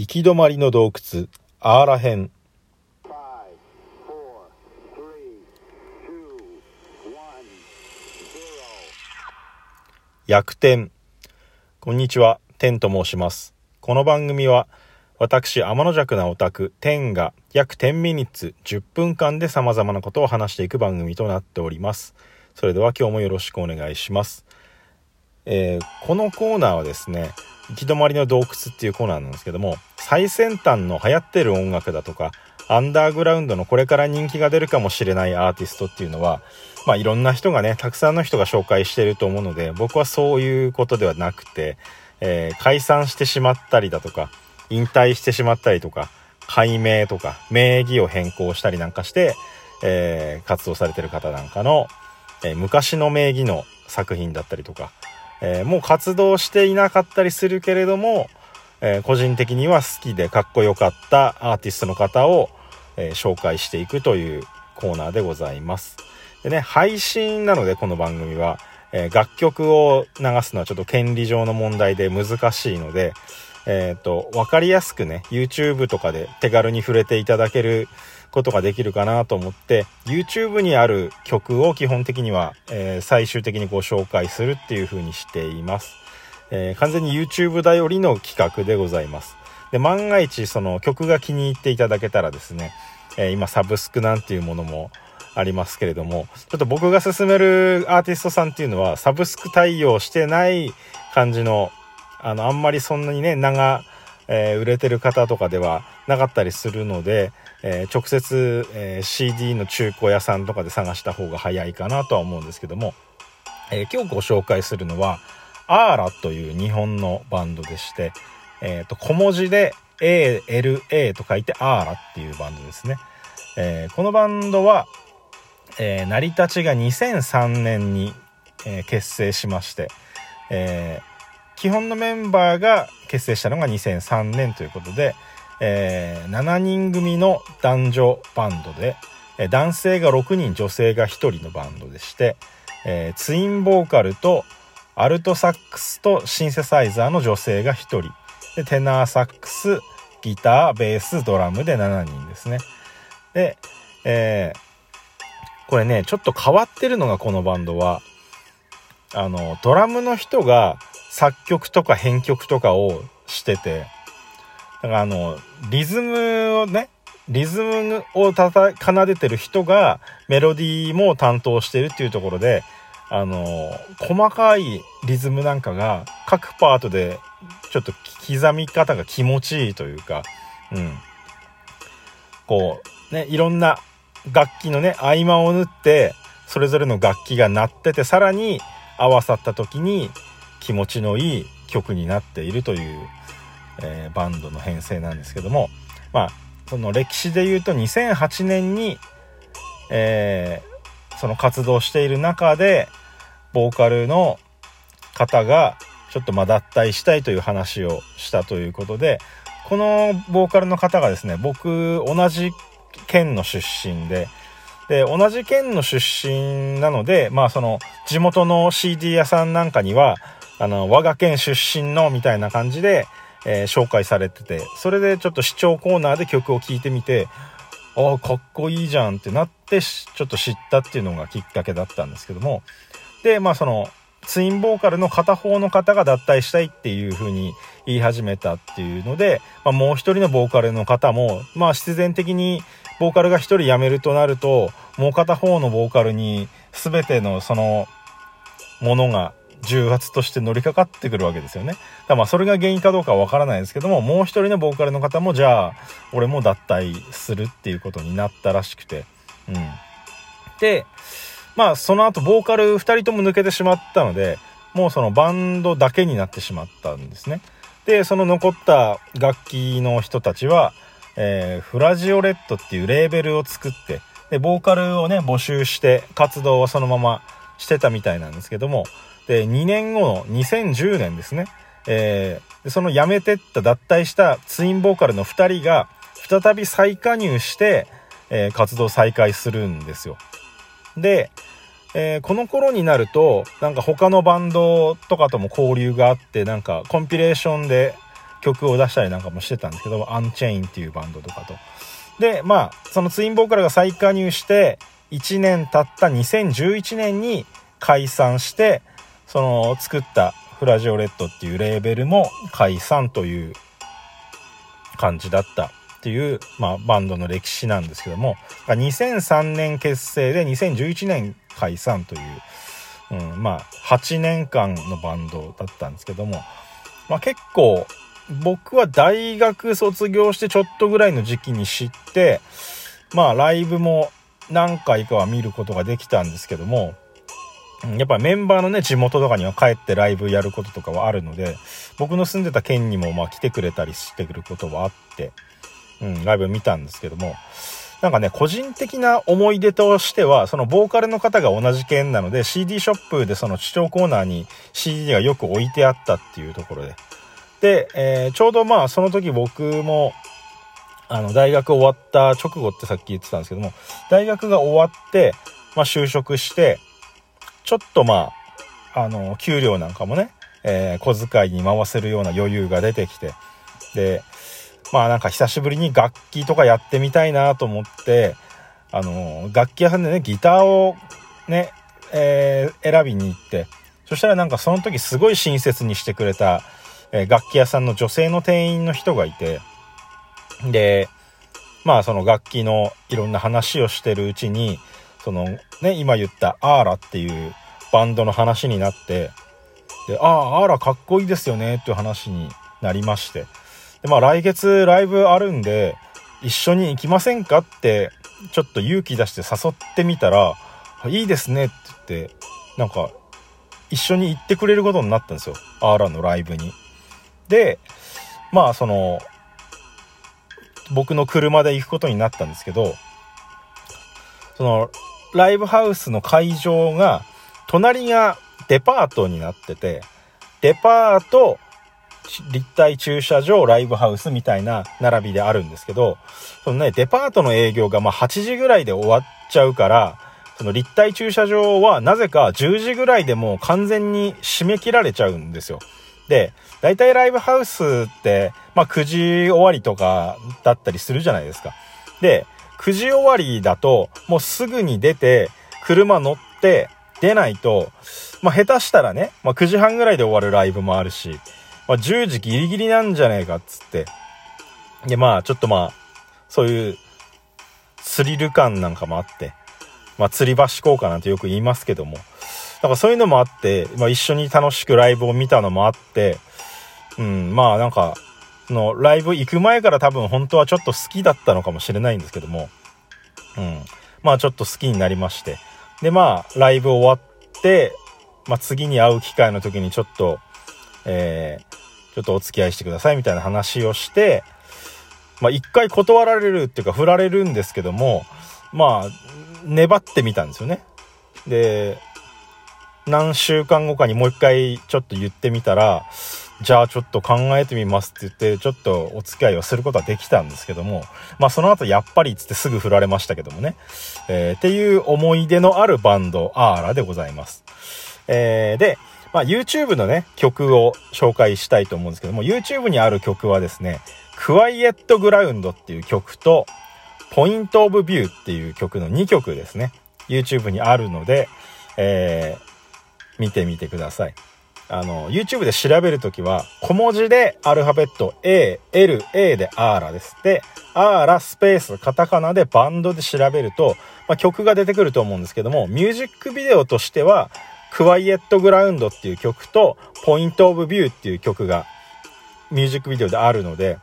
行き止まりの洞窟アーラ編逆転こんにちは。天と申します。この番組は私天の弱なオタク天が約10ミニッツ10分間で様々なことを話していく番組となっております。それでは今日もよろしくお願いします。えー、このコーナーはですね行き止まりの洞窟っていうコーナーなんですけども最先端の流行ってる音楽だとかアンダーグラウンドのこれから人気が出るかもしれないアーティストっていうのはまあいろんな人がねたくさんの人が紹介してると思うので僕はそういうことではなくて、えー、解散してしまったりだとか引退してしまったりとか改名とか名義を変更したりなんかして、えー、活動されてる方なんかの、えー、昔の名義の作品だったりとかえー、もう活動していなかったりするけれども、えー、個人的には好きでかっこよかったアーティストの方を、えー、紹介していくというコーナーでございます。でね、配信なのでこの番組は、え楽曲を流すのはちょっと権利上の問題で難しいので、えっ、と、わかりやすくね、YouTube とかで手軽に触れていただけることができるかなと思って YouTube にある曲を基本的には、えー、最終的にご紹介するっていう風にしています、えー、完全に YouTube 頼りの企画でございます。で万が一その曲が気に入っていただけたらですね、えー、今サブスクなんていうものもありますけれどもちょっと僕が勧めるアーティストさんっていうのはサブスク対応してない感じのあのあんまりそんなにね長えー、売れてる方とかではなかったりするので、えー、直接、えー、CD の中古屋さんとかで探した方が早いかなとは思うんですけども、え今日ご紹介するのは、アーラという日本のバンドでして、えっ、と、小文字で ALA と書いてアーラっていうバンドですね。えこのバンドは、え成り立ちが2003年に、え結成しまして、え基本のメンバーが結成したのが2003年ということで、えー、7人組の男女バンドで、え男性が6人女性が1人のバンドでして、えー、ツインボーカルとアルトサックスとシンセサイザーの女性が1人。でテナーサックスギターベースドラムで7人ですね。で、えー、これねちょっと変わってるのがこのバンドはあのドラムの人が作曲とか編曲とかをしてて、だからあの、リズムをね、リズムをたた奏でてる人がメロディーも担当してるっていうところで、あの、細かいリズムなんかが各パートでちょっと刻み方が気持ちいいというか、うん。こう、ね、いろんな楽器のね、合間を縫って、それぞれの楽器が鳴ってて、さらに合わさった時に、気持ちのいい曲になっているという、えー、バンドの編成なんですけどもまあその歴史で言うと2008年に、えー、その活動している中でボーカルの方がちょっとま脱退したいという話をしたということでこのボーカルの方がですね僕同じ県の出身でで同じ県の出身なのでまあその地元の CD 屋さんなんかにはあの、我が県出身のみたいな感じで、えー、紹介されてて、それでちょっと視聴コーナーで曲を聴いてみて、ああ、かっこいいじゃんってなって、ちょっと知ったっていうのがきっかけだったんですけども、で、まあその、ツインボーカルの片方の方が脱退したいっていう風に言い始めたっていうので、まあ、もう一人のボーカルの方も、まあ必然的にボーカルが一人辞めるとなると、もう片方のボーカルに全てのそのものが重圧として乗りかかってくるわけですよね。だまあそれが原因かどうかはわからないですけども、もう一人のボーカルの方もじゃあ、俺も脱退するっていうことになったらしくて。うん。で、まあその後ボーカル2人とも抜けてしまったので、もうそのバンドだけになってしまったんですね。で、その残った楽器の人たちは、えー、フラジオレットっていうレーベルを作って、で、ボーカルをね、募集して活動はそのまましてたみたいなんですけども、で、2年後の2010年ですね。えー、その辞めてった脱退したツインボーカルの2人が再び再加入して、えー、活動再開するんですよ。で、えー、この頃になるとなんか他のバンドとかとも交流があってなんかコンピレーションで曲を出したりなんかもしてたんですけど、アンチェインっていうバンドとかと。で、まあ、そのツインボーカルが再加入して、1年経った2011年に解散して、その作ったフラジオレッドっていうレーベルも解散という感じだったっていう、まあ、バンドの歴史なんですけども、2003年結成で2011年解散という、うん、まあ、8年間のバンドだったんですけども、まあ、結構、僕は大学卒業してちょっとぐらいの時期に知って、まあ、ライブも何回かは見ることができたんですけども、やっぱメンバーのね、地元とかには帰ってライブやることとかはあるので、僕の住んでた県にもまあ来てくれたりしてくることはあって、うん、ライブ見たんですけども、なんかね、個人的な思い出としては、そのボーカルの方が同じ県なので、CD ショップでその視聴コーナーに CD がよく置いてあったっていうところで。で、えー、ちょうどまあその時僕も、あの、大学終わった直後ってさっき言ってたんですけども、大学が終わって、まあ就職して、ちょっとまあ、あの、給料なんかもね、えー、小遣いに回せるような余裕が出てきて、で、まあなんか久しぶりに楽器とかやってみたいなと思って、あの、楽器屋さんでね、ギターをね、えー、選びに行って、そしたらなんかその時すごい親切にしてくれた、えー、楽器屋さんの女性の店員の人がいて、で、まあその楽器のいろんな話をしてるうちに、そのね、今言ったアーラっていうバンドの話になって、で、ああ、アーラかっこいいですよねっていう話になりまして、で、まあ来月ライブあるんで、一緒に行きませんかって、ちょっと勇気出して誘ってみたら、いいですねって言って、なんか、一緒に行ってくれることになったんですよ。アーラのライブに。で、まあその、僕の車で行くことになったんですけど、その、ライブハウスの会場が、隣がデパートになってて、デパート、立体駐車場、ライブハウスみたいな並びであるんですけど、そのね、デパートの営業がまあ8時ぐらいで終わっちゃうから、その立体駐車場はなぜか10時ぐらいでもう完全に締め切られちゃうんですよ。で、大体ライブハウスって、まあ9時終わりとかだったりするじゃないですか。で、9時終わりだと、もうすぐに出て、車乗って出ないと、まあ下手したらね、まあ9時半ぐらいで終わるライブもあるし、まあ、10時ギリギリなんじゃねえかっつって。で、まあ、ちょっとまあ、そういう、スリル感なんかもあって、まあ、吊り橋効果なんてよく言いますけども、なんかそういうのもあって、まあ、一緒に楽しくライブを見たのもあって、うん、まあなんか、のライブ行く前から多分本当はちょっと好きだったのかもしれないんですけども、うん、まあちょっと好きになりまして、でまあライブ終わって、まあ次に会う機会の時にちょっと、えー、ちょっとお付き合いしてくださいみたいな話をして、まあ一回断られるっていうか振られるんですけども、まあ、粘ってみたんですよね。で、何週間後かにもう一回ちょっと言ってみたら、じゃあちょっと考えてみますって言って、ちょっとお付き合いをすることはできたんですけども、まあその後やっぱりつってすぐ振られましたけどもね。えー、っていう思い出のあるバンド、アーラでございます。えー、で、まあ、YouTube のね、曲を紹介したいと思うんですけども、YouTube にある曲はですね、クワイエットグラウンドっていう曲と、ポイントオブビューっていう曲の2曲ですね。YouTube にあるので、えー、見てみてください。あの、YouTube で調べるときは、小文字でアルファベット A、L、A でアーラです。で、アーラスペース、カタカナでバンドで調べると、まあ、曲が出てくると思うんですけども、ミュージックビデオとしては、クワイエットグラウンドっていう曲と、ポイントオブビューっていう曲がミュージックビデオであるので、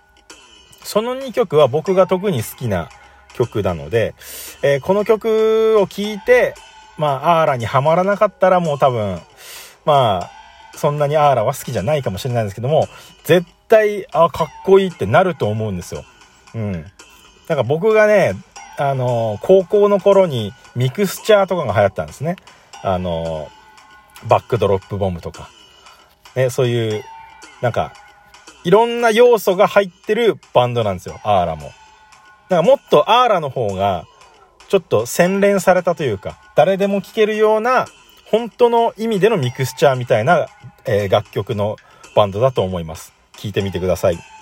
その2曲は僕が特に好きな曲なので、えー、この曲を聴いて、まあ、アーラにはまらなかったらもう多分、まあ、そんなにアーラは好きじゃないかもしれないんですけども、絶対、あ、かっこいいってなると思うんですよ。うん。なんか僕がね、あのー、高校の頃にミクスチャーとかが流行ったんですね。あのバックドロップボムとか、ね、そういう、なんか、いろんな要素が入ってるバンドなんですよ、アーラも。だからもっとアーラの方が、ちょっと洗練されたというか、誰でも聴けるような、本当の意味でのミクスチャーみたいな、えー、楽曲のバンドだと思います。聞いてみてください。